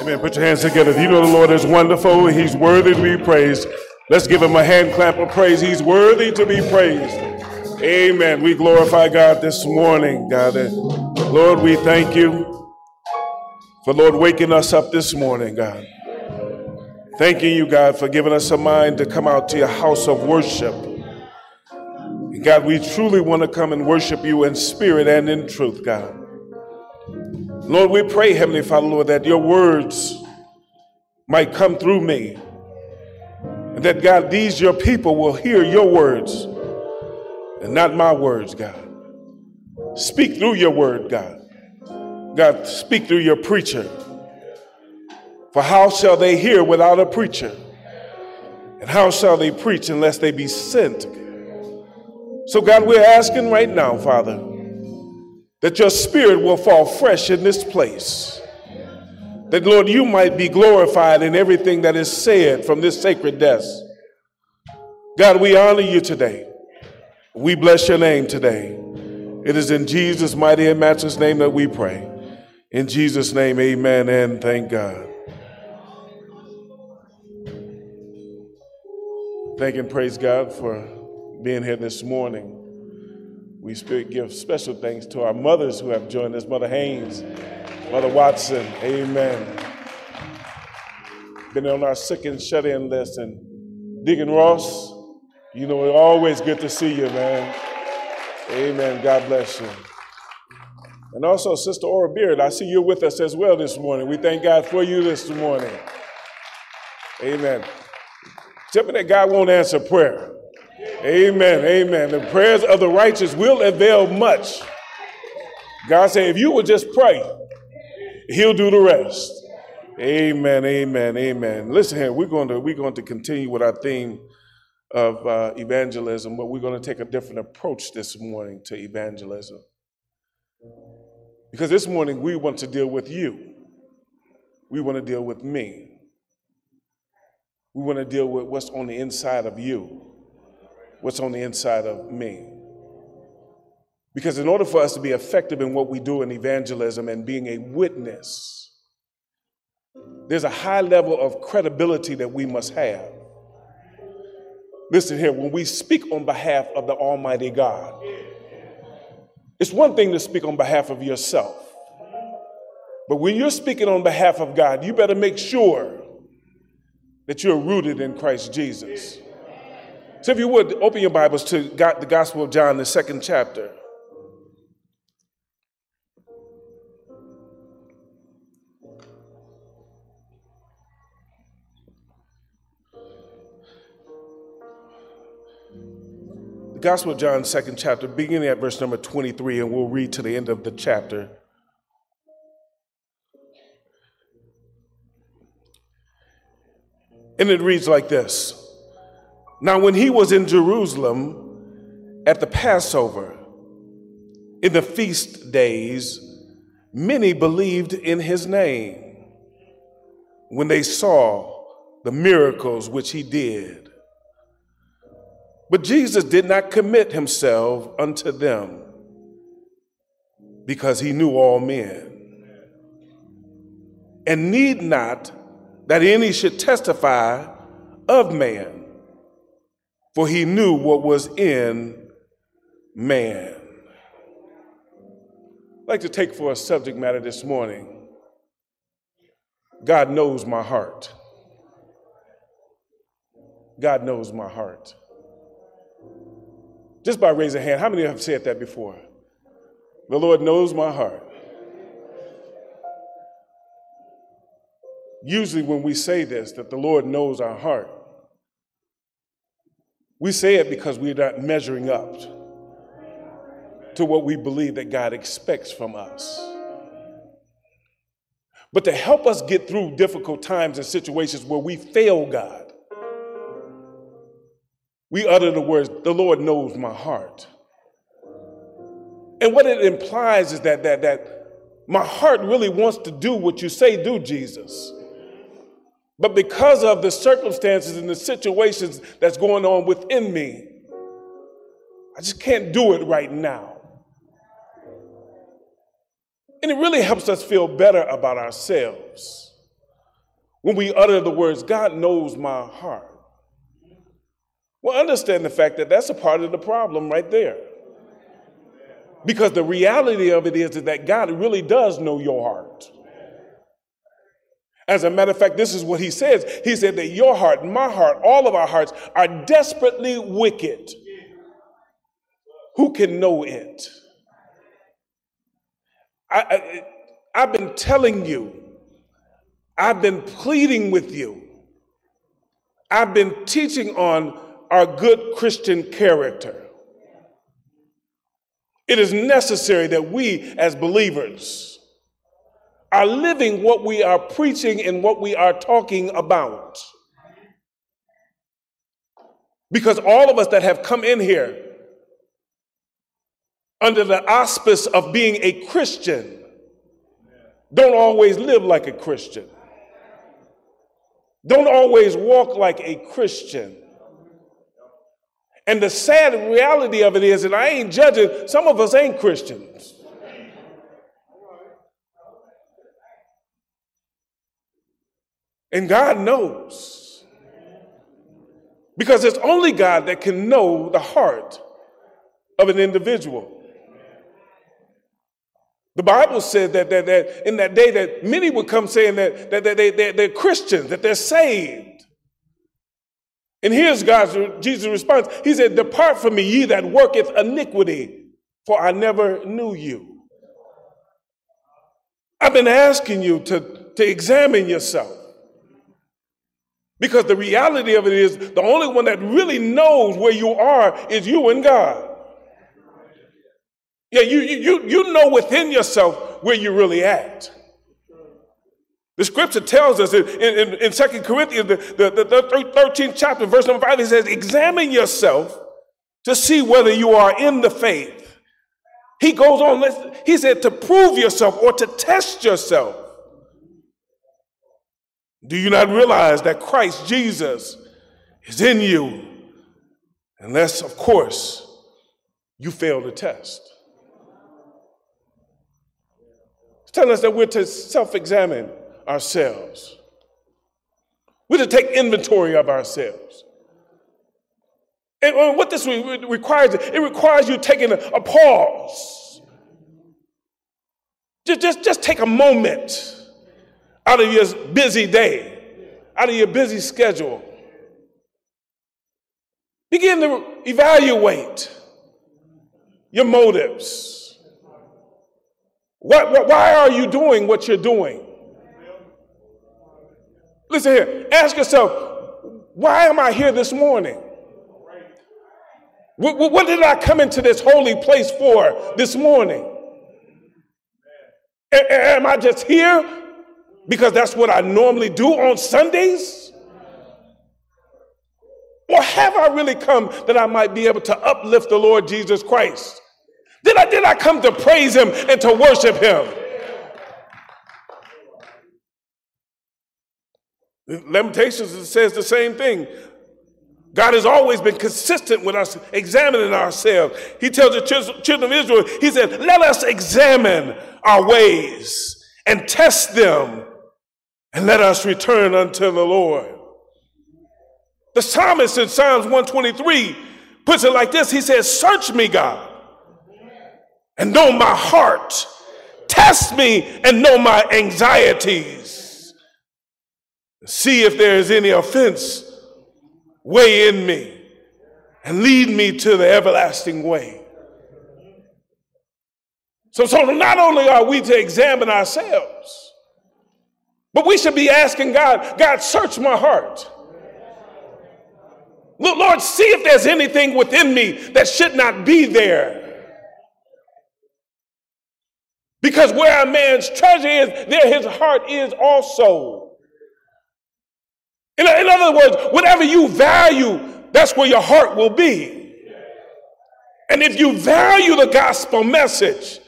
Amen. Put your hands together. If you know the Lord is wonderful, He's worthy to be praised. Let's give Him a hand clap of praise. He's worthy to be praised. Amen. We glorify God this morning, God. Lord, we thank you for, Lord, waking us up this morning, God. Thanking you, God, for giving us a mind to come out to your house of worship. God, we truly want to come and worship you in spirit and in truth, God. Lord, we pray, Heavenly Father, Lord, that your words might come through me. And that, God, these your people will hear your words and not my words, God. Speak through your word, God. God, speak through your preacher. For how shall they hear without a preacher? And how shall they preach unless they be sent? So, God, we're asking right now, Father, that your spirit will fall fresh in this place. That, Lord, you might be glorified in everything that is said from this sacred desk. God, we honor you today. We bless your name today. It is in Jesus' mighty and matchless name that we pray. In Jesus' name, amen and thank God. Thank and praise God for being here this morning. We give special thanks to our mothers who have joined us Mother Haynes, Mother Watson, amen. Been on our sick and shut in list. And Deacon Ross, you know, it's always good to see you, man. Amen. God bless you. And also, Sister Ora Beard, I see you're with us as well this morning. We thank God for you this morning. Amen. Tell me that God won't answer prayer. Amen. Amen. The prayers of the righteous will avail much. God said, if you will just pray, He'll do the rest. Amen. Amen. Amen. Listen here, we're going to we're going to continue with our theme of uh, evangelism, but we're going to take a different approach this morning to evangelism. Because this morning we want to deal with you. We want to deal with me. We want to deal with what's on the inside of you what's on the inside of me. Because in order for us to be effective in what we do in evangelism and being a witness, there's a high level of credibility that we must have. Listen here, when we speak on behalf of the Almighty God, it's one thing to speak on behalf of yourself. But when you're speaking on behalf of God, you better make sure that you're rooted in Christ Jesus. So, if you would, open your Bibles to the Gospel of John, the second chapter. The Gospel of John, second chapter, beginning at verse number 23, and we'll read to the end of the chapter. And it reads like this. Now, when he was in Jerusalem at the Passover, in the feast days, many believed in his name when they saw the miracles which he did. But Jesus did not commit himself unto them because he knew all men and need not that any should testify of man for he knew what was in man. I'd like to take for a subject matter this morning God knows my heart. God knows my heart. Just by raising a hand, how many have said that before? The Lord knows my heart. Usually, when we say this, that the Lord knows our heart, we say it because we're not measuring up to what we believe that God expects from us. But to help us get through difficult times and situations where we fail God, we utter the words, The Lord knows my heart. And what it implies is that, that, that my heart really wants to do what you say, do, Jesus. But because of the circumstances and the situations that's going on within me, I just can't do it right now. And it really helps us feel better about ourselves when we utter the words, God knows my heart. Well, understand the fact that that's a part of the problem right there. Because the reality of it is, that God really does know your heart. As a matter of fact, this is what he says. He said that your heart, my heart, all of our hearts are desperately wicked. Who can know it? I, I, have been telling you, I've been pleading with you, I've been teaching on our good Christian character. It is necessary that we, as believers, are living what we are preaching and what we are talking about. Because all of us that have come in here under the auspice of being a Christian don't always live like a Christian, don't always walk like a Christian. And the sad reality of it is, and I ain't judging, some of us ain't Christians. And God knows. Because it's only God that can know the heart of an individual. The Bible said that, that, that in that day that many would come saying that, that, that they, they're, they're Christians, that they're saved. And here's God's Jesus' response. He said, Depart from me, ye that worketh iniquity, for I never knew you. I've been asking you to, to examine yourself. Because the reality of it is, the only one that really knows where you are is you and God. Yeah, you, you, you know within yourself where you're really at. The scripture tells us in, in, in 2 Corinthians, the, the, the 13th chapter, verse number 5, it says, Examine yourself to see whether you are in the faith. He goes on, he said, to prove yourself or to test yourself. Do you not realize that Christ Jesus is in you? Unless, of course, you fail the test. It's telling us that we're to self examine ourselves. We're to take inventory of ourselves. And uh, what this requires, it requires you taking a, a pause. Just, just, just take a moment out of your busy day, out of your busy schedule. Begin to evaluate your motives. Why are you doing what you're doing? Listen here. Ask yourself, why am I here this morning? What, what, did I come into this holy place for this morning? A- am I just here because that's what I normally do on Sundays? Or have I really come that I might be able to uplift the Lord Jesus Christ? Did I, did I come to praise Him and to worship Him? Lamentations says the same thing. God has always been consistent with us examining ourselves. He tells the children of Israel, He said, Let us examine our ways and test them, and let us return unto the Lord. The psalmist in Psalms 123 puts it like this He says, Search me, God, and know my heart. Test me and know my anxieties see if there is any offense way in me and lead me to the everlasting way. So, so not only are we to examine ourselves, but we should be asking God, God, search my heart. Lord, see if there's anything within me that should not be there. Because where a man's treasure is, there his heart is also. In, in other words, whatever you value, that's where your heart will be. And if you value the gospel message,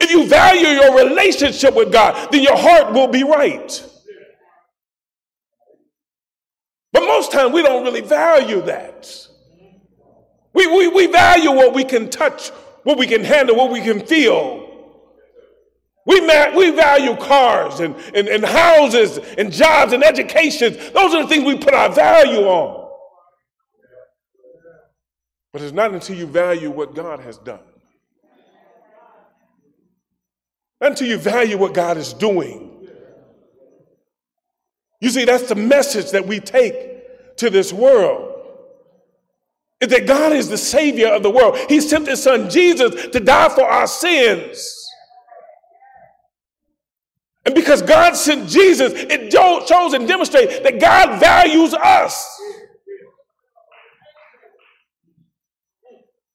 if you value your relationship with God, then your heart will be right. But most times we don't really value that. We, we, we value what we can touch, what we can handle, what we can feel. We, we value cars and, and, and houses and jobs and education. Those are the things we put our value on. But it's not until you value what God has done, not until you value what God is doing. You see, that's the message that we take to this world. Is that God is the Savior of the world. He sent His Son Jesus to die for our sins. And because God sent Jesus, it shows and demonstrates that God values us.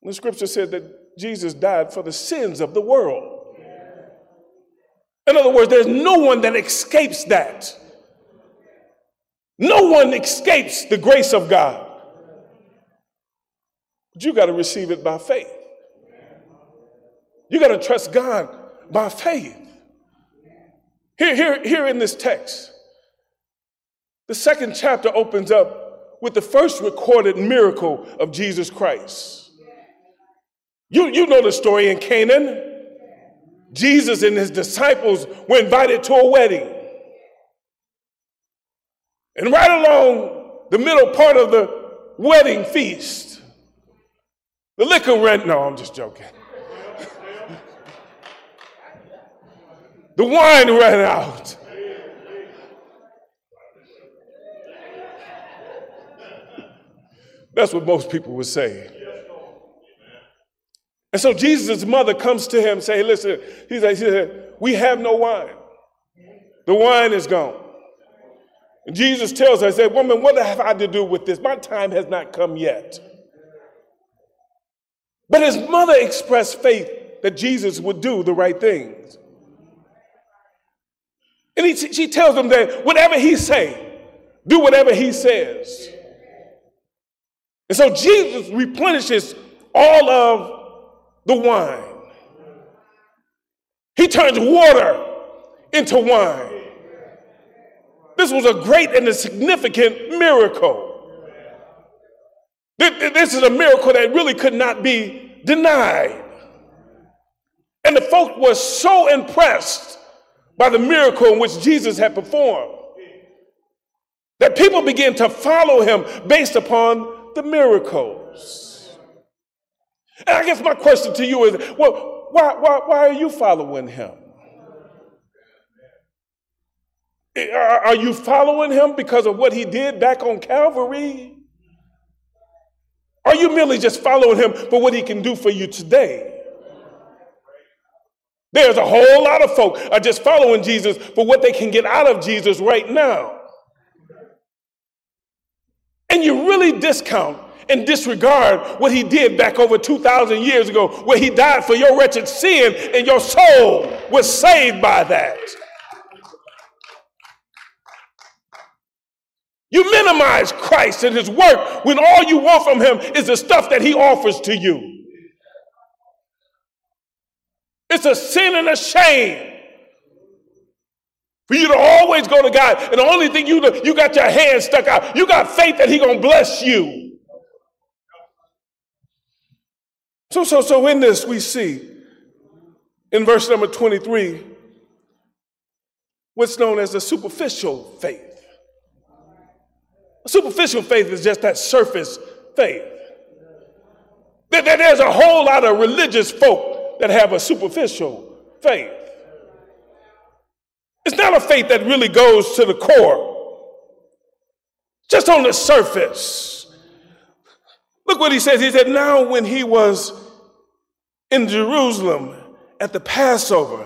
The scripture said that Jesus died for the sins of the world. In other words, there's no one that escapes that. No one escapes the grace of God. But you got to receive it by faith. You got to trust God by faith. Here, here, here in this text, the second chapter opens up with the first recorded miracle of Jesus Christ. You, you know the story in Canaan. Jesus and his disciples were invited to a wedding. And right along the middle part of the wedding feast, the liquor ran. No, I'm just joking. The wine ran out. That's what most people would say. And so Jesus' mother comes to him and say, listen, he said, we have no wine. The wine is gone. And Jesus tells her, I said, woman, what have I to do with this? My time has not come yet. But his mother expressed faith that Jesus would do the right things. And he, she tells him that whatever he say, do whatever he says. And so Jesus replenishes all of the wine. He turns water into wine. This was a great and a significant miracle. This is a miracle that really could not be denied. And the folk were so impressed by the miracle in which Jesus had performed. That people began to follow him based upon the miracles. And I guess my question to you is well, why, why, why are you following him? Eh, are you following him because of what he did back on Calvary? Are you merely just following him for what he can do for you today? There's a whole lot of folk are just following Jesus for what they can get out of Jesus right now. And you really discount and disregard what he did back over 2,000 years ago, where he died for your wretched sin and your soul was saved by that. You minimize Christ and his work when all you want from him is the stuff that he offers to you. It's a sin and a shame for you to always go to God, and the only thing you do, you got your hand stuck out. You got faith that He gonna bless you. So, so, so in this we see in verse number 23 what's known as the superficial faith. A superficial faith is just that surface faith. There's a whole lot of religious folk that have a superficial faith. It's not a faith that really goes to the core, just on the surface. Look what he says. He said, Now, when he was in Jerusalem at the Passover,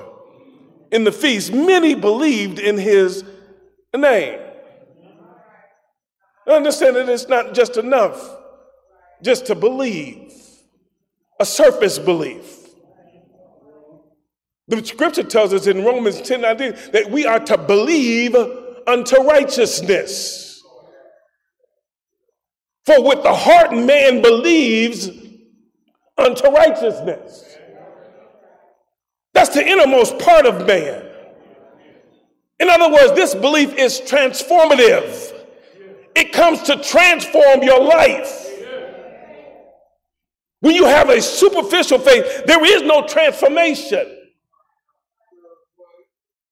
in the feast, many believed in his name. Understand that it's not just enough just to believe, a surface belief. The scripture tells us in Romans 10 19 that we are to believe unto righteousness. For with the heart man believes unto righteousness. That's the innermost part of man. In other words, this belief is transformative, it comes to transform your life. When you have a superficial faith, there is no transformation.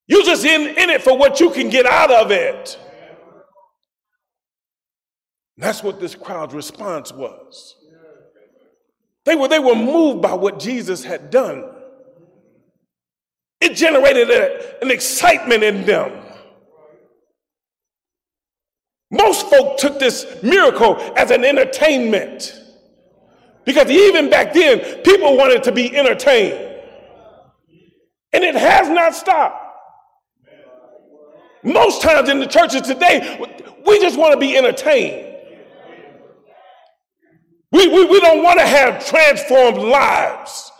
You're just in, in it for what you can get out of it. That's what this crowd's response was. They were, they were moved by what Jesus had done. It generated a, an excitement in them. Most folk took this miracle as an entertainment because even back then, people wanted to be entertained. And it has not stopped. Most times in the churches today, we just want to be entertained. We, we, we don't want to have transformed lives.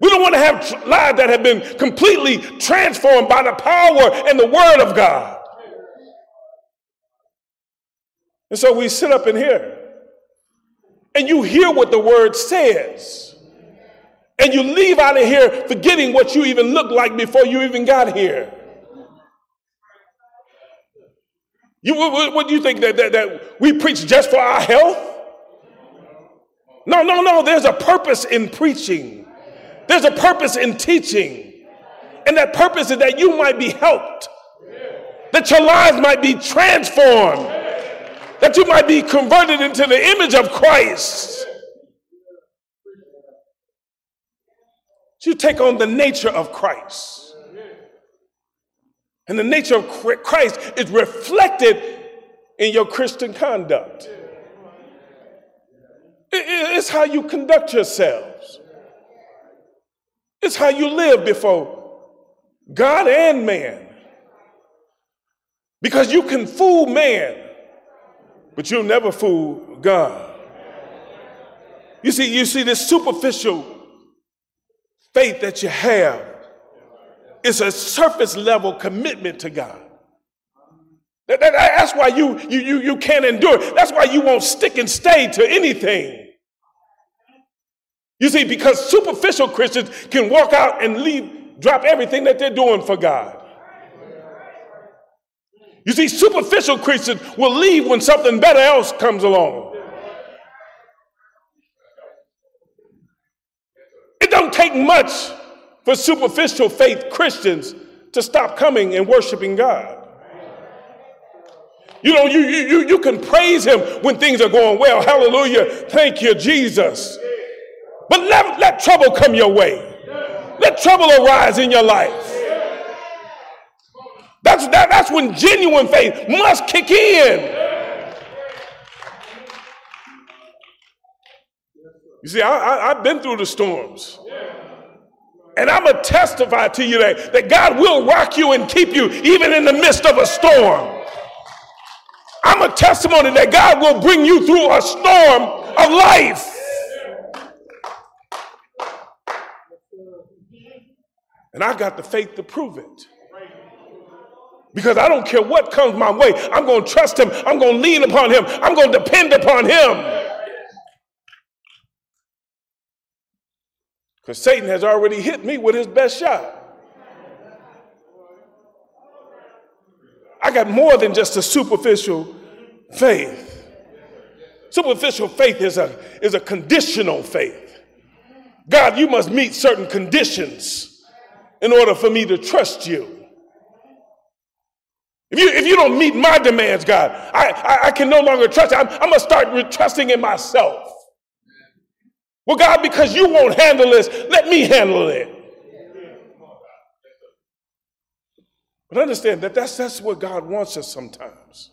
We don't want to have lives that have been completely transformed by the power and the word of God. And so we sit up in here and you hear what the word says. And you leave out of here forgetting what you even looked like before you even got here. You, what, what do you think that, that, that we preach just for our health? No, no, no. There's a purpose in preaching, there's a purpose in teaching. And that purpose is that you might be helped, that your lives might be transformed, that you might be converted into the image of Christ. You take on the nature of Christ. And the nature of Christ is reflected in your Christian conduct. It's how you conduct yourselves. It's how you live before God and man. Because you can fool man, but you'll never fool God. You see, you see this superficial faith that you have is a surface level commitment to God. That's why you, you, you, you can't endure. That's why you won't stick and stay to anything. You see, because superficial Christians can walk out and leave, drop everything that they're doing for God. You see, superficial Christians will leave when something better else comes along. It don't take much for superficial faith Christians to stop coming and worshiping God. You know, you, you, you can praise him when things are going well. Hallelujah. Thank you, Jesus. But let, let trouble come your way. Let trouble arise in your life. That's, that, that's when genuine faith must kick in. You see, I, have been through the storms. And I'm going to testify to you that, that God will rock you and keep you even in the midst of a storm. I'm a testimony that God will bring you through a storm of life. And I got the faith to prove it. Because I don't care what comes my way, I'm going to trust Him. I'm going to lean upon Him. I'm going to depend upon Him. Because Satan has already hit me with his best shot. I got more than just a superficial faith. Superficial faith is a, is a conditional faith. God, you must meet certain conditions in order for me to trust you. If you, if you don't meet my demands, God, I, I, I can no longer trust you. I'm, I'm going to start trusting in myself. Well, God, because you won't handle this, let me handle it. But understand that that's, that's what God wants us sometimes.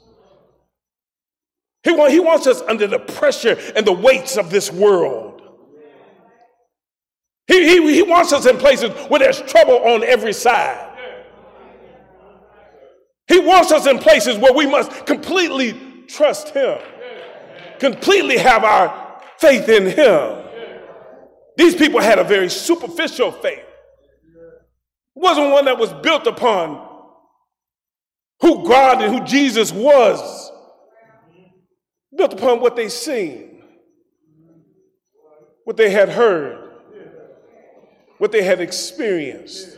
He, want, he wants us under the pressure and the weights of this world. He, he, he wants us in places where there's trouble on every side. He wants us in places where we must completely trust Him, completely have our faith in Him. These people had a very superficial faith. It wasn't one that was built upon who God and who Jesus was, built upon what they seen, what they had heard, what they had experienced.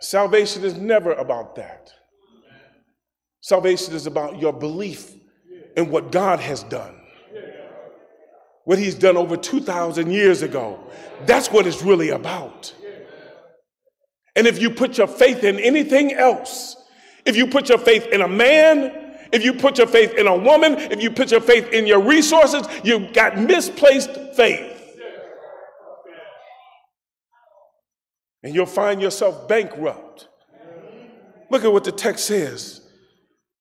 Salvation is never about that. Salvation is about your belief in what God has done, what He's done over 2,000 years ago. That's what it's really about. And if you put your faith in anything else, if you put your faith in a man, if you put your faith in a woman, if you put your faith in your resources, you've got misplaced faith. And you'll find yourself bankrupt. Look at what the text says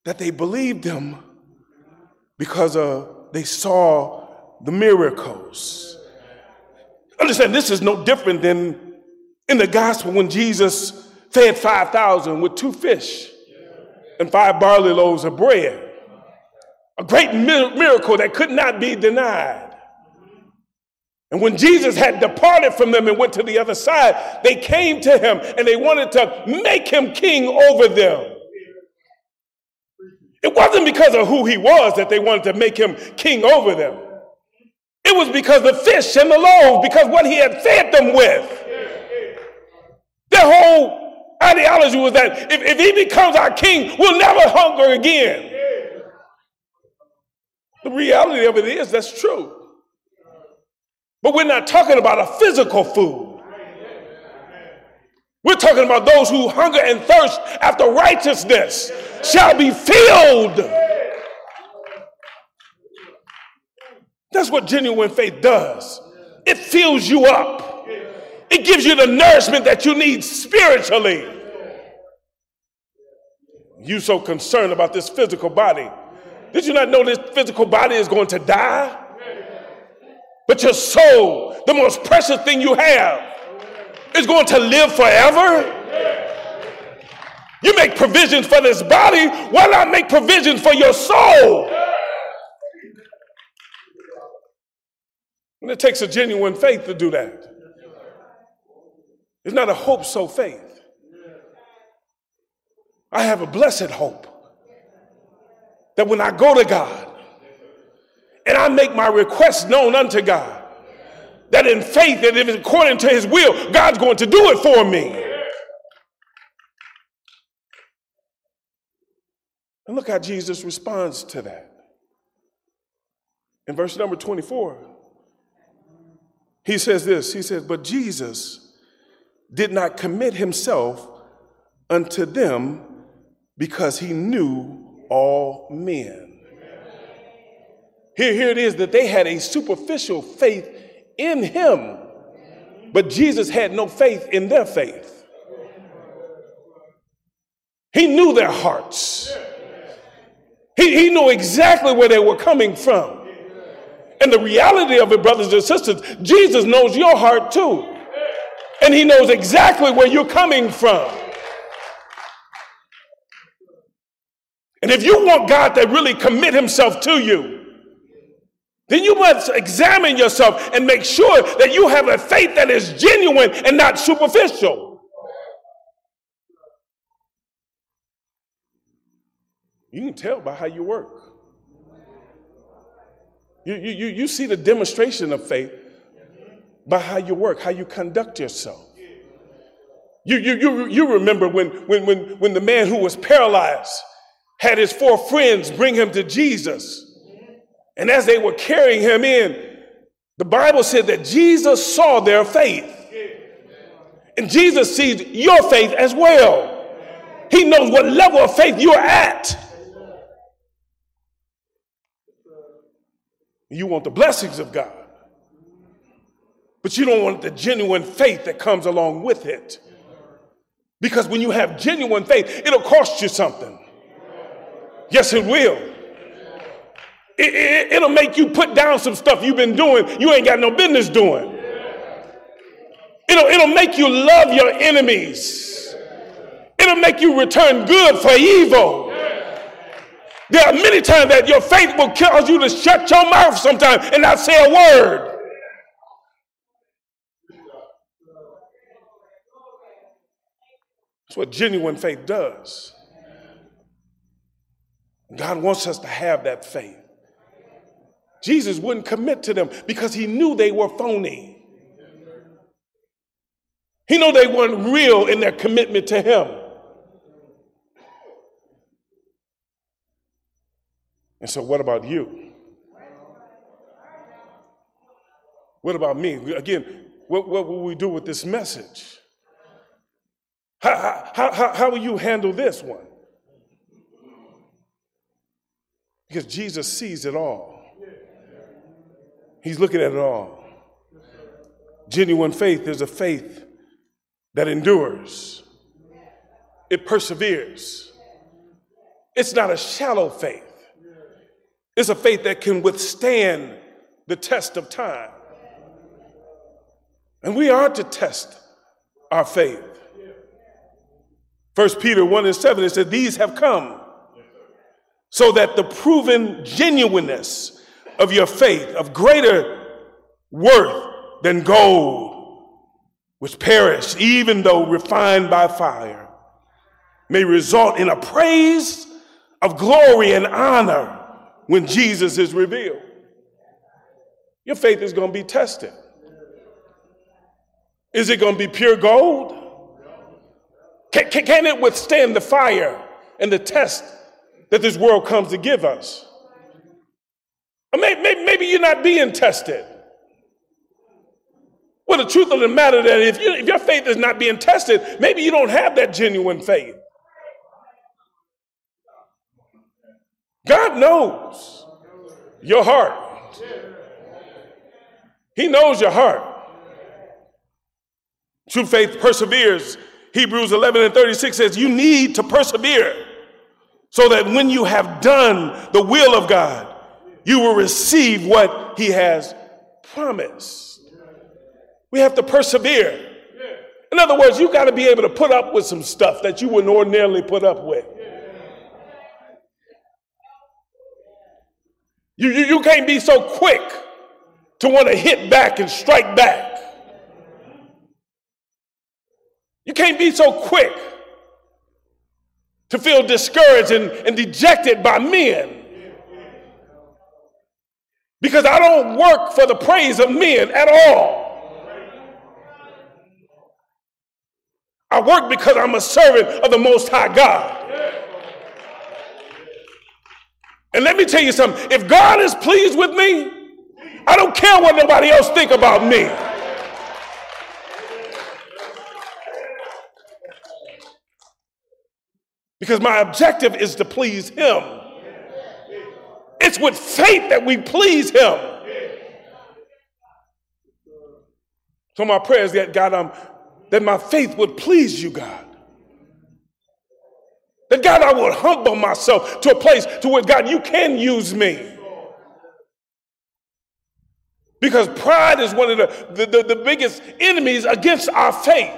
that they believed him because they saw the miracles. Understand, this is no different than in the gospel when Jesus fed 5,000 with two fish and five barley loaves of bread. A great miracle that could not be denied. And when Jesus had departed from them and went to the other side, they came to him and they wanted to make him king over them. It wasn't because of who he was that they wanted to make him king over them. It was because the fish and the loaves, because what he had fed them with. Their whole ideology was that if, if he becomes our king, we'll never hunger again. The reality of it is that's true. But we're not talking about a physical food. We're talking about those who hunger and thirst after righteousness shall be filled. That's what genuine faith does. It fills you up. It gives you the nourishment that you need spiritually. You so concerned about this physical body. Did you not know this physical body is going to die? But your soul, the most precious thing you have, is going to live forever. You make provisions for this body, why not make provisions for your soul? And it takes a genuine faith to do that. It's not a hope so faith. I have a blessed hope that when I go to God and I make my request known unto God, that in faith that if it's according to his will, God's going to do it for me. And look how Jesus responds to that. In verse number 24, he says this He says, But Jesus did not commit himself unto them because he knew all men. Here, here it is that they had a superficial faith in him, but Jesus had no faith in their faith. He knew their hearts. He, he knew exactly where they were coming from. And the reality of it, brothers and sisters, Jesus knows your heart too. And he knows exactly where you're coming from. And if you want God to really commit himself to you, then you must examine yourself and make sure that you have a faith that is genuine and not superficial. You can tell by how you work. You, you, you see the demonstration of faith by how you work, how you conduct yourself. You, you, you, you remember when, when, when, when the man who was paralyzed had his four friends bring him to Jesus. And as they were carrying him in, the Bible said that Jesus saw their faith. And Jesus sees your faith as well. He knows what level of faith you're at. You want the blessings of God, but you don't want the genuine faith that comes along with it. Because when you have genuine faith, it'll cost you something. Yes, it will. It, will it, make you put down some stuff you've been doing you ain't got no business doing. It'll, it'll make you love your enemies. It'll make you return good for evil. There are many times that your faith will cause you to shut your mouth sometimes and not say a word. That's what genuine faith does. God wants us to have that faith. Jesus wouldn't commit to them because he knew they were phony. He knew they weren't real in their commitment to him. And so, what about you? What about me? Again, what, what will we do with this message? How, how, how, how will you handle this one? Because Jesus sees it all. He's looking at it all. Genuine faith is a faith that endures, it perseveres. It's not a shallow faith, it's a faith that can withstand the test of time. And we are to test our faith. First Peter 1 and 7, it said, These have come so that the proven genuineness of your faith, of greater worth than gold, which perish even though refined by fire, may result in a praise of glory and honor when Jesus is revealed. Your faith is going to be tested. Is it going to be pure gold? Can, can, can, it withstand the fire and the test that this world comes to give us? Maybe, maybe, maybe you're not being tested. Well, the truth of the matter that if, you, if your faith is not being tested, maybe you don't have that genuine faith. God knows your heart. He knows your heart. True faith perseveres. Hebrews 11 and 36 says, You need to persevere so that when you have done the will of God, you will receive what He has promised. We have to persevere. In other words, you've got to be able to put up with some stuff that you wouldn't ordinarily put up with. You, you, you can't be so quick to want to hit back and strike back. You can't be so quick to feel discouraged and, and dejected by men. Because I don't work for the praise of men at all. I work because I'm a servant of the Most High God. And let me tell you something if God is pleased with me, I don't care what nobody else think about me. Because my objective is to please him. It's with faith that we please him. So my prayer is that God, um, that my faith would please you, God. That God, I would humble myself to a place to where God, you can use me. Because pride is one of the, the, the, the biggest enemies against our faith.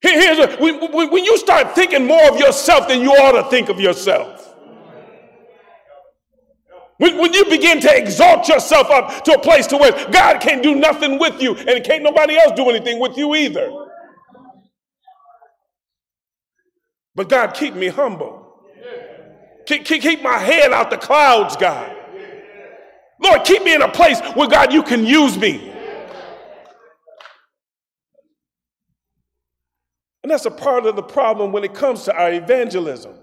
Here's a, when you start thinking more of yourself than you ought to think of yourself. When, when you begin to exalt yourself up to a place to where God can't do nothing with you and can't nobody else do anything with you either. But God, keep me humble. Keep, keep, keep my head out the clouds, God. Lord, keep me in a place where, God, you can use me. And that's a part of the problem when it comes to our evangelism.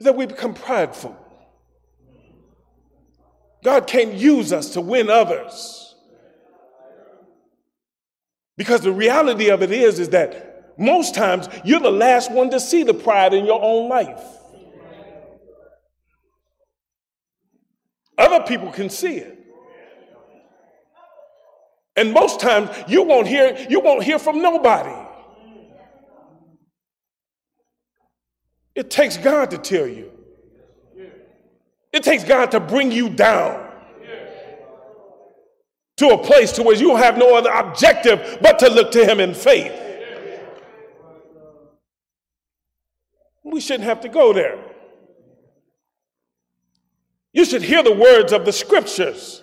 That we become prideful. God can't use us to win others. Because the reality of it is, is that most times you're the last one to see the pride in your own life. Other people can see it. And most times you won't hear you won't hear from nobody. It takes God to tell you. It takes God to bring you down to a place to where you have no other objective but to look to him in faith. We shouldn't have to go there. You should hear the words of the scriptures.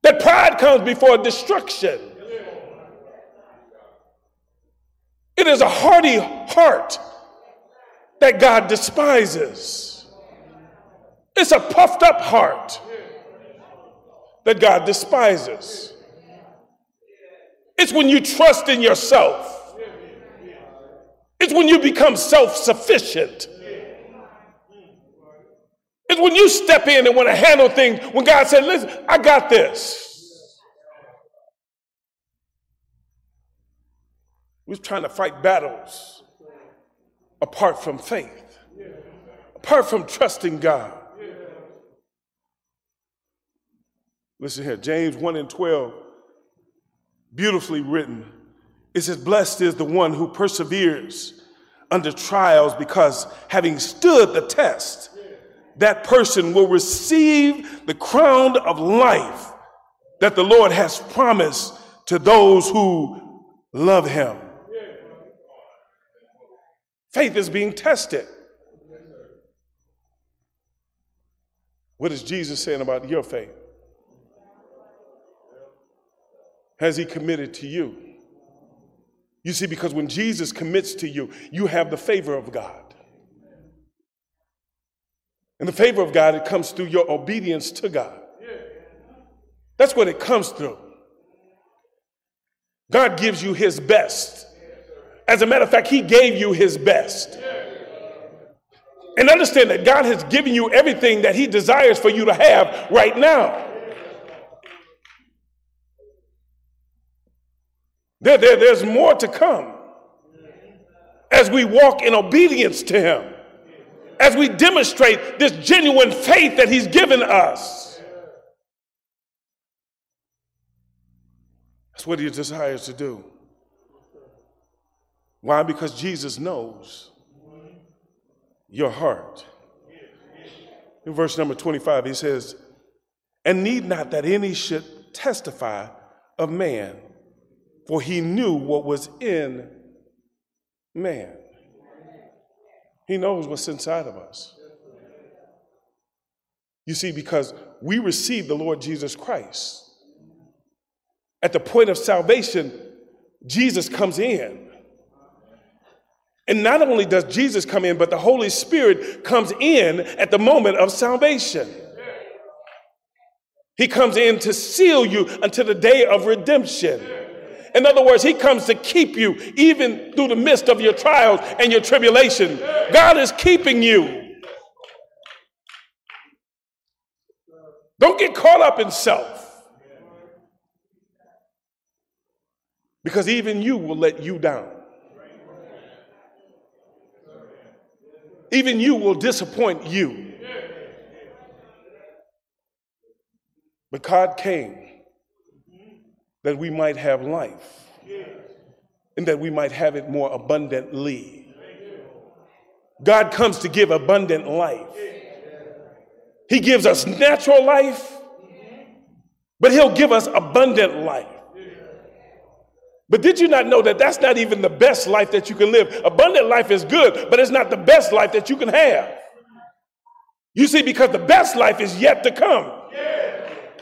That pride comes before destruction. It is a hardy heart that God despises. It's a puffed up heart that God despises. It's when you trust in yourself. It's when you become self sufficient. It's when you step in and want to handle things when God said, Listen, I got this. We're trying to fight battles apart from faith, apart from trusting God. Listen here, James 1 and 12, beautifully written. It says, Blessed is the one who perseveres under trials because having stood the test, that person will receive the crown of life that the Lord has promised to those who love him. Faith is being tested. What is Jesus saying about your faith? Has he committed to you? You see, because when Jesus commits to you, you have the favor of God. And the favor of God, it comes through your obedience to God. That's what it comes through. God gives you his best. As a matter of fact, he gave you his best. And understand that God has given you everything that he desires for you to have right now. There, there, there's more to come as we walk in obedience to Him, as we demonstrate this genuine faith that He's given us. That's what He desires to do. Why? Because Jesus knows your heart. In verse number 25, he says, And need not that any should testify of man for he knew what was in man. He knows what's inside of us. You see, because we receive the Lord Jesus Christ. At the point of salvation, Jesus comes in. And not only does Jesus come in, but the Holy Spirit comes in at the moment of salvation. He comes in to seal you until the day of redemption. In other words, He comes to keep you even through the midst of your trials and your tribulation. God is keeping you. Don't get caught up in self. Because even you will let you down. Even you will disappoint you. But God came that we might have life and that we might have it more abundantly. God comes to give abundant life. He gives us natural life, but He'll give us abundant life. But did you not know that that's not even the best life that you can live? Abundant life is good, but it's not the best life that you can have. You see, because the best life is yet to come.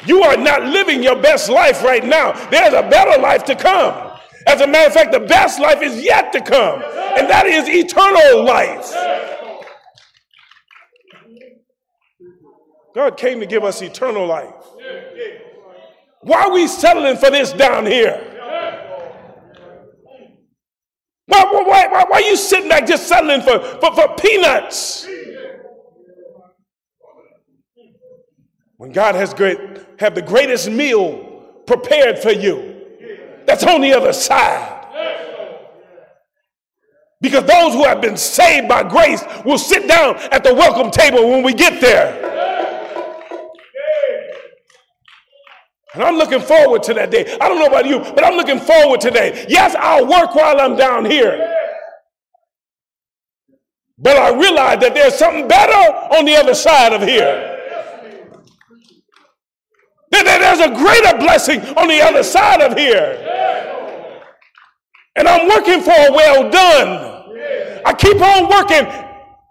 You are not living your best life right now. There's a better life to come. As a matter of fact, the best life is yet to come, and that is eternal life. God came to give us eternal life. Why are we settling for this down here? Why, why, why, why are you sitting back just settling for, for, for peanuts? When God has great, have the greatest meal prepared for you, that's on the other side. Because those who have been saved by grace will sit down at the welcome table when we get there. And I'm looking forward to that day. I don't know about you, but I'm looking forward to that. Yes, I'll work while I'm down here. But I realize that there's something better on the other side of here. That there's a greater blessing on the other side of here. And I'm working for a well done. I keep on working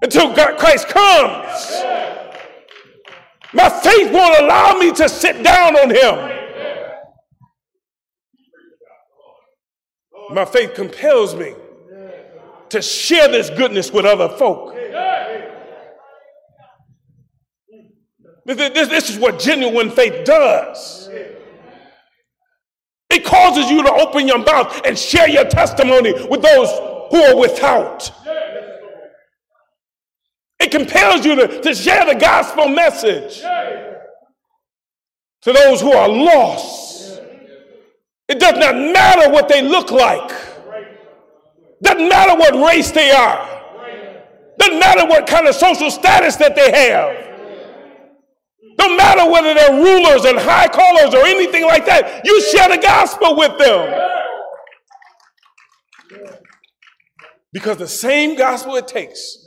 until God, Christ comes. My faith won't allow me to sit down on him. My faith compels me to share this goodness with other folk. This, this is what genuine faith does. It causes you to open your mouth and share your testimony with those who are without. It compels you to, to share the gospel message to those who are lost. It does not matter what they look like. Doesn't matter what race they are. Doesn't matter what kind of social status that they have. No matter whether they're rulers and high callers or anything like that, you share the gospel with them. Because the same gospel it takes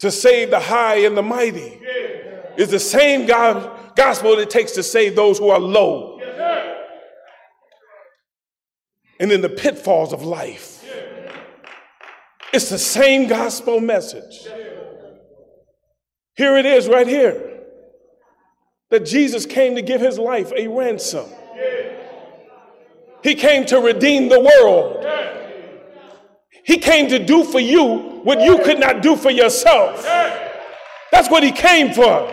to save the high and the mighty is the same gospel it takes to save those who are low and in the pitfalls of life. It's the same gospel message. Here it is, right here, that Jesus came to give his life a ransom. He came to redeem the world. He came to do for you what you could not do for yourself. That's what he came for.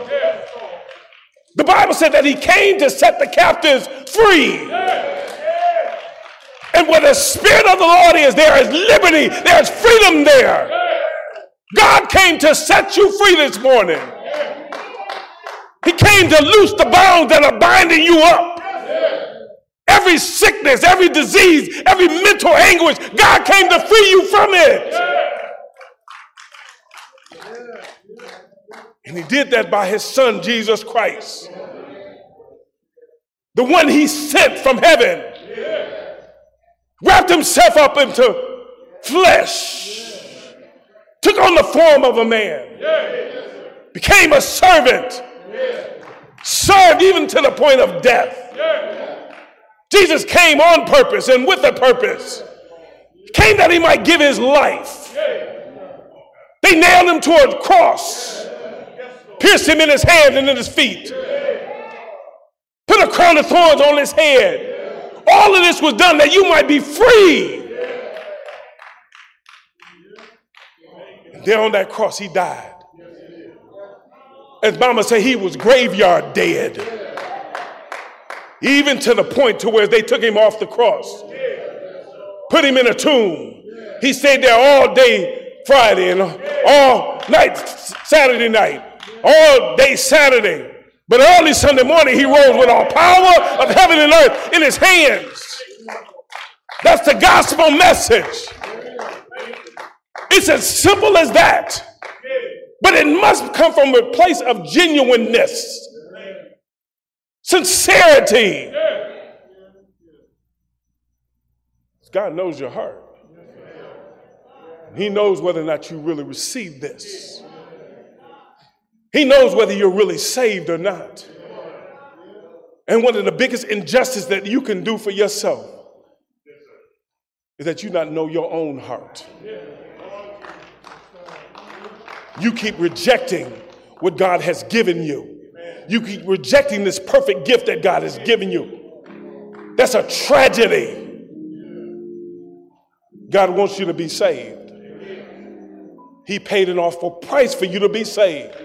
The Bible said that he came to set the captives free. And where the Spirit of the Lord is, there is liberty, there is freedom there. God came to set you free this morning. He came to loose the bonds that are binding you up. Every sickness, every disease, every mental anguish, God came to free you from it. And he did that by his son, Jesus Christ. The one he sent from heaven. Wrapped himself up into flesh. Took on the form of a man. Became a servant. Served even to the point of death. Jesus came on purpose and with a purpose. Came that he might give his life. They nailed him to a cross pierced him in his hands and in his feet, put a crown of thorns on his head. All of this was done that you might be free. And there on that cross, he died. As Mama said, he was graveyard dead. Even to the point to where they took him off the cross, put him in a tomb. He stayed there all day Friday and all night Saturday night all day Saturday. But early Sunday morning, he rose with all power of heaven and earth in his hands. That's the gospel message. It's as simple as that. But it must come from a place of genuineness, sincerity. God knows your heart. He knows whether or not you really receive this. He knows whether you're really saved or not. And one of the biggest injustices that you can do for yourself is that you not know your own heart. You keep rejecting what God has given you. You keep rejecting this perfect gift that God has given you. That's a tragedy. God wants you to be saved. He paid an awful price for you to be saved.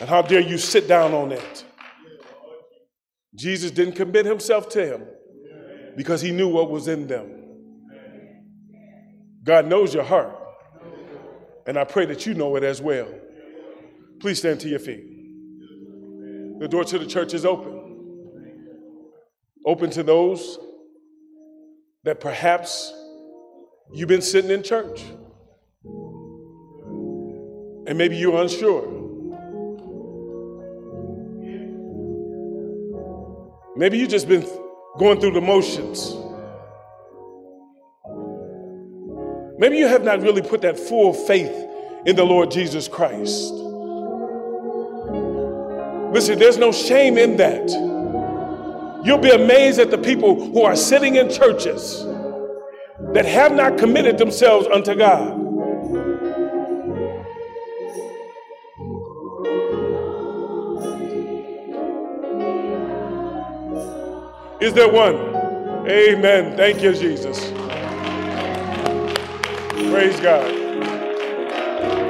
And how dare you sit down on it? Jesus didn't commit himself to him because he knew what was in them. God knows your heart. And I pray that you know it as well. Please stand to your feet. The door to the church is open. Open to those that perhaps you've been sitting in church and maybe you're unsure. Maybe you've just been going through the motions. Maybe you have not really put that full faith in the Lord Jesus Christ. Listen, there's no shame in that. You'll be amazed at the people who are sitting in churches that have not committed themselves unto God. Is there one? Amen. Thank you, Jesus. Praise God.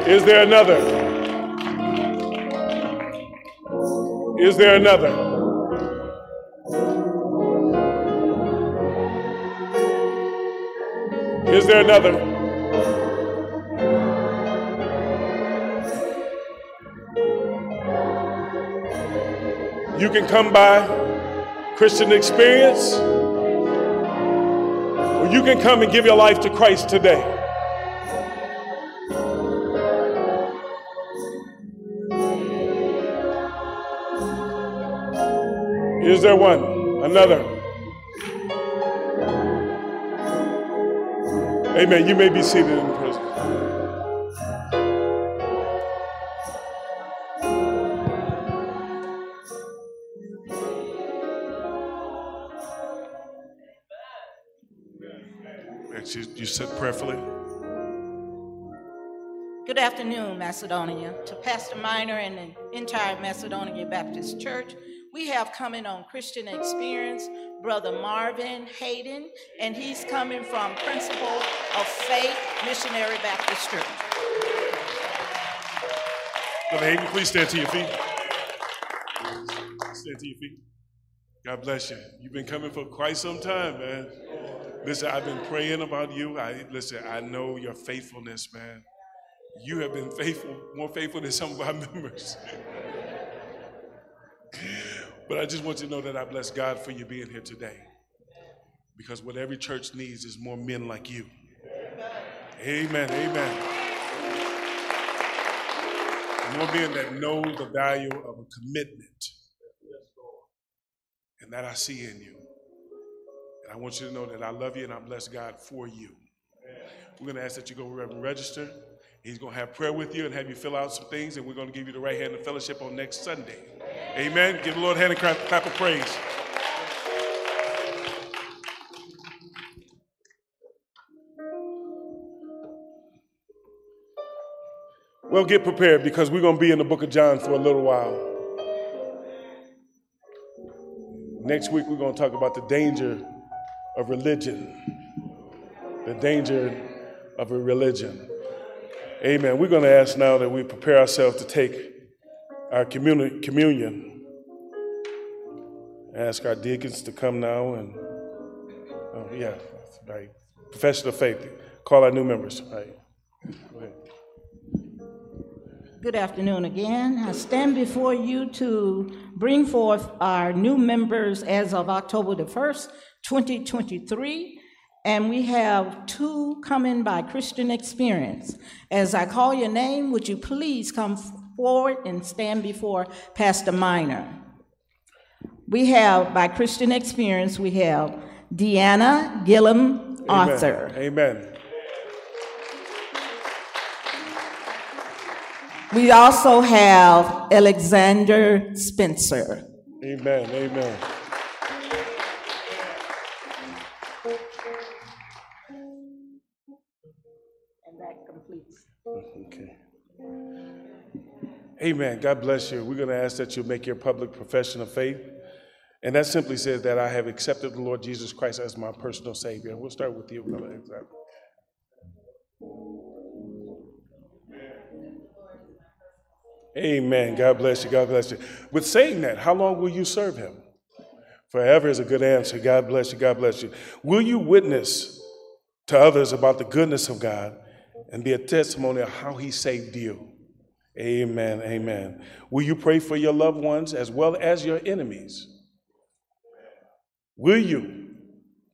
Is there another? Is there another? Is there another? You can come by Christian experience, or Or you can come and give your life to Christ today. Is there one? Another? Amen. You may be seated in the sit prayerfully. Good afternoon, Macedonia. To Pastor Miner and the entire Macedonia Baptist Church, we have coming on Christian Experience Brother Marvin Hayden, and he's coming from Principle of Faith Missionary Baptist Church. Brother Hayden, please stand to your feet. Stand to your feet. God bless you. You've been coming for quite some time, man. Listen, I've been praying about you. I listen, I know your faithfulness, man. You have been faithful, more faithful than some of our members. but I just want you to know that I bless God for you being here today. Because what every church needs is more men like you. Amen. Amen. More men that know the value of a commitment. And that I see in you. And I want you to know that I love you and I bless God for you. We're going to ask that you go and register. He's going to have prayer with you and have you fill out some things, and we're going to give you the right hand of fellowship on next Sunday. Amen. Give the Lord a hand and clap, clap of praise. Well, get prepared because we're going to be in the book of John for a little while. Next week, we're going to talk about the danger of religion. The danger of a religion. Amen. We're going to ask now that we prepare ourselves to take our communi- communion. Ask our deacons to come now and, oh, yeah, right. Profession of faith. Call our new members. Right. Go ahead. Good afternoon again. I stand before you to bring forth our new members as of October the 1st, 2023. And we have two coming by Christian Experience. As I call your name, would you please come forward and stand before Pastor Miner? We have by Christian Experience, we have Deanna Gillum Arthur. Amen. We also have Alexander Spencer. Amen. Amen. Mm-hmm, okay. Amen. God bless you. We're going to ask that you make your public profession of faith. And that simply says that I have accepted the Lord Jesus Christ as my personal Savior. We'll start with you, Brother Amen. God bless you. God bless you. With saying that, how long will you serve him? Forever is a good answer. God bless you. God bless you. Will you witness to others about the goodness of God and be a testimony of how he saved you? Amen. Amen. Will you pray for your loved ones as well as your enemies? Will you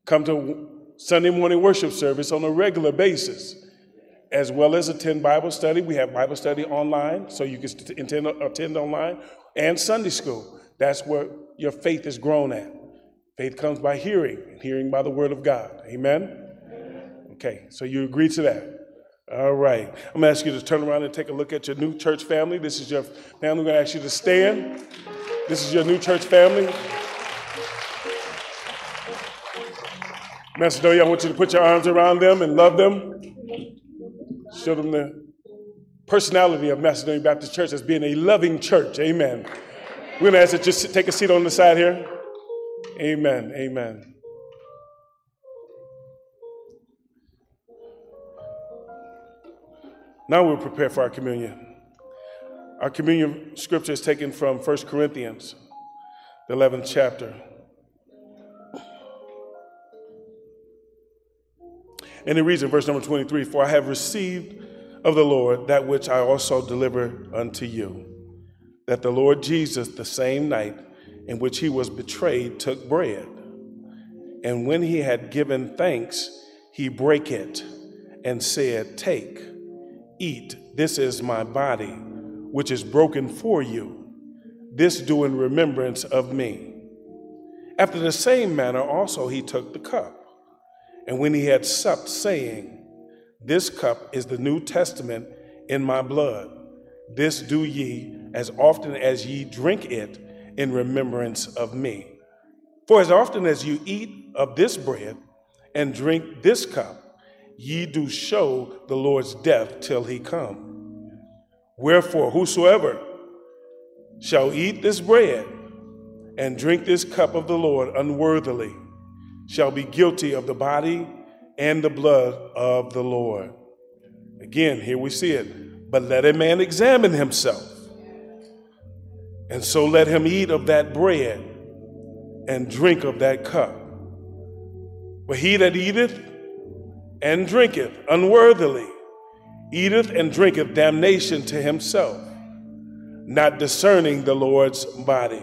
come to Sunday morning worship service on a regular basis? as well as attend Bible study. We have Bible study online, so you can attend, attend online, and Sunday school. That's where your faith is grown at. Faith comes by hearing, and hearing by the word of God. Amen? Okay, so you agree to that? All right. I'm going to ask you to turn around and take a look at your new church family. This is your family. I'm going to ask you to stand. This is your new church family. Macedonia, I want you to put your arms around them and love them. Show them the personality of Macedonia Baptist Church as being a loving church. Amen. We're going to ask you to just take a seat on the side here. Amen. Amen. Now we'll prepare for our communion. Our communion scripture is taken from 1 Corinthians, the 11th chapter. And it reads in verse number 23 For I have received of the Lord that which I also deliver unto you, that the Lord Jesus, the same night in which he was betrayed, took bread. And when he had given thanks, he brake it and said, Take, eat, this is my body, which is broken for you. This do in remembrance of me. After the same manner also he took the cup. And when he had supped, saying, This cup is the New Testament in my blood. This do ye as often as ye drink it in remembrance of me. For as often as you eat of this bread and drink this cup, ye do show the Lord's death till he come. Wherefore, whosoever shall eat this bread and drink this cup of the Lord unworthily shall be guilty of the body and the blood of the Lord. Again, here we see it. But let a man examine himself, and so let him eat of that bread and drink of that cup. But he that eateth and drinketh unworthily eateth and drinketh damnation to himself, not discerning the Lord's body.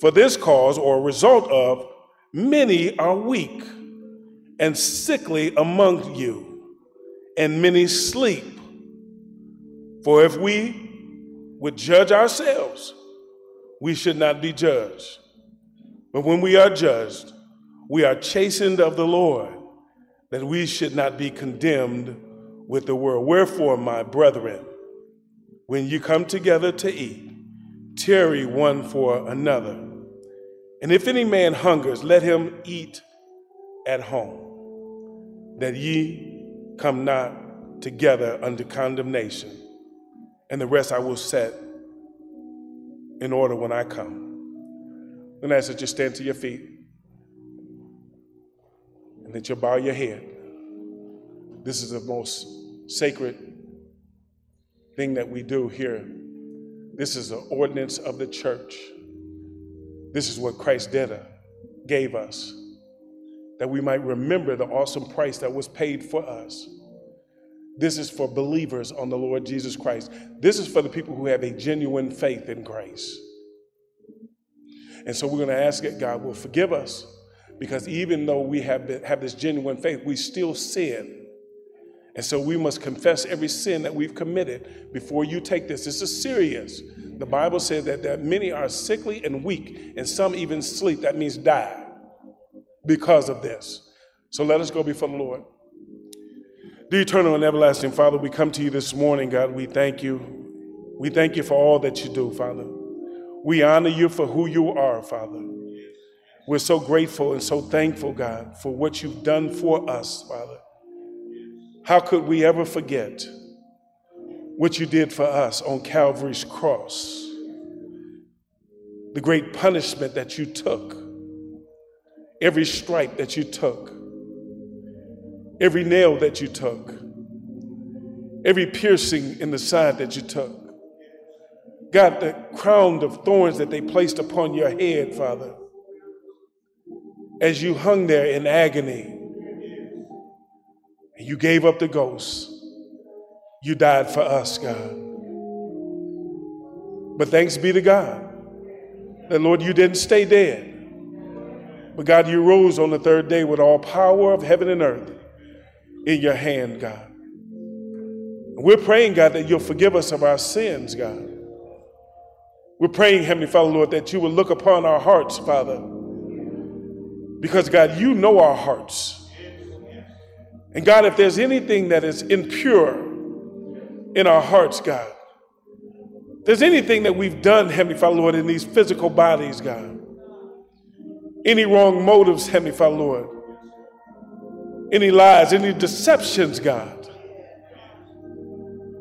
For this cause or result of many are weak and sickly among you, and many sleep. For if we would judge ourselves, we should not be judged. But when we are judged, we are chastened of the Lord, that we should not be condemned with the world. Wherefore, my brethren, when you come together to eat, tarry one for another. And if any man hungers, let him eat at home, that ye come not together under condemnation. And the rest I will set in order when I come. And as you stand to your feet and that you bow your head. This is the most sacred thing that we do here. This is the ordinance of the church. This is what Christ did, uh, gave us, that we might remember the awesome price that was paid for us. This is for believers on the Lord Jesus Christ. This is for the people who have a genuine faith in grace. And so we're going to ask that God will forgive us because even though we have, been, have this genuine faith, we still sin. And so we must confess every sin that we've committed before you take this. This is serious. The Bible says that, that many are sickly and weak, and some even sleep. That means die because of this. So let us go before the Lord. Dear eternal and everlasting Father, we come to you this morning, God. We thank you. We thank you for all that you do, Father. We honor you for who you are, Father. We're so grateful and so thankful, God, for what you've done for us, Father. How could we ever forget what you did for us on Calvary's cross? The great punishment that you took, every stripe that you took, every nail that you took, every piercing in the side that you took. God, the crown of thorns that they placed upon your head, Father, as you hung there in agony, and you gave up the ghost. You died for us, God. But thanks be to God that, Lord, you didn't stay dead. But God, you rose on the third day with all power of heaven and earth in your hand, God. we're praying, God, that you'll forgive us of our sins, God. We're praying, Heavenly Father, Lord, that you will look upon our hearts, Father. Because, God, you know our hearts. And, God, if there's anything that is impure in our hearts, God, there's anything that we've done, Heavenly Father, Lord, in these physical bodies, God, any wrong motives, Heavenly Father, Lord, any lies, any deceptions, God,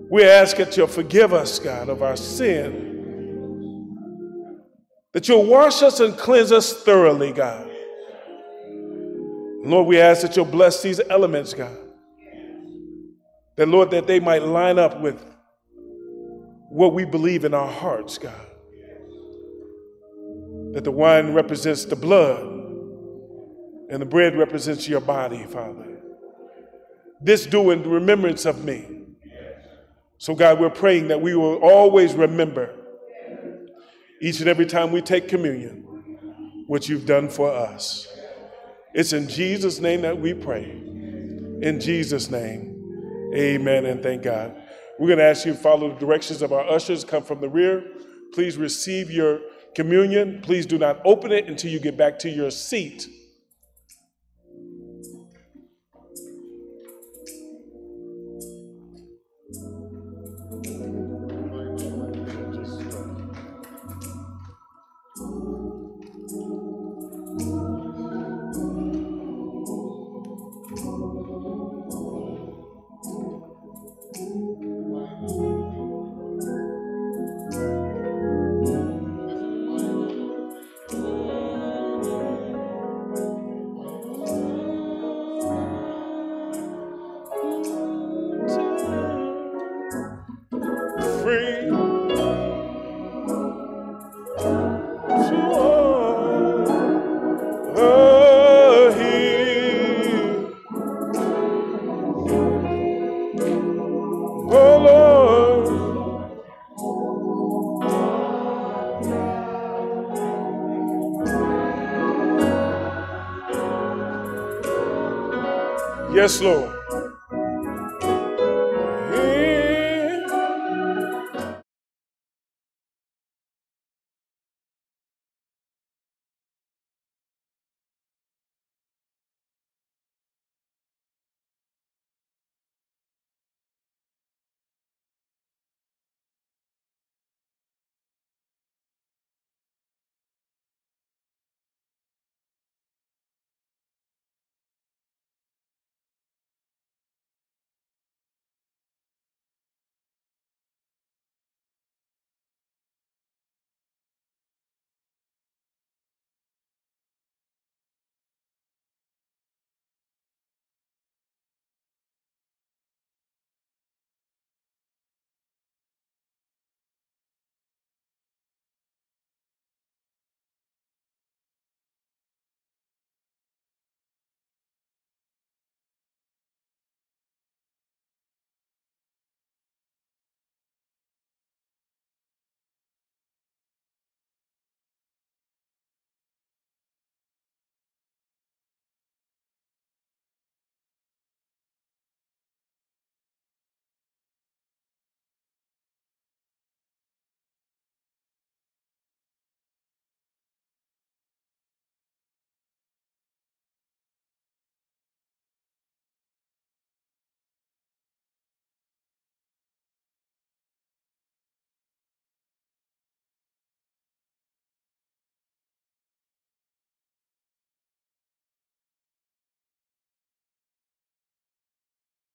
we ask that you'll forgive us, God, of our sin that you'll wash us and cleanse us thoroughly, God. Lord, we ask that you'll bless these elements, God. That, Lord, that they might line up with what we believe in our hearts, God. That the wine represents the blood and the bread represents your body, Father. This do in remembrance of me. So, God, we're praying that we will always remember each and every time we take communion, what you've done for us. It's in Jesus' name that we pray. In Jesus' name, amen and thank God. We're going to ask you to follow the directions of our ushers, come from the rear. Please receive your communion. Please do not open it until you get back to your seat. Yes, Lord.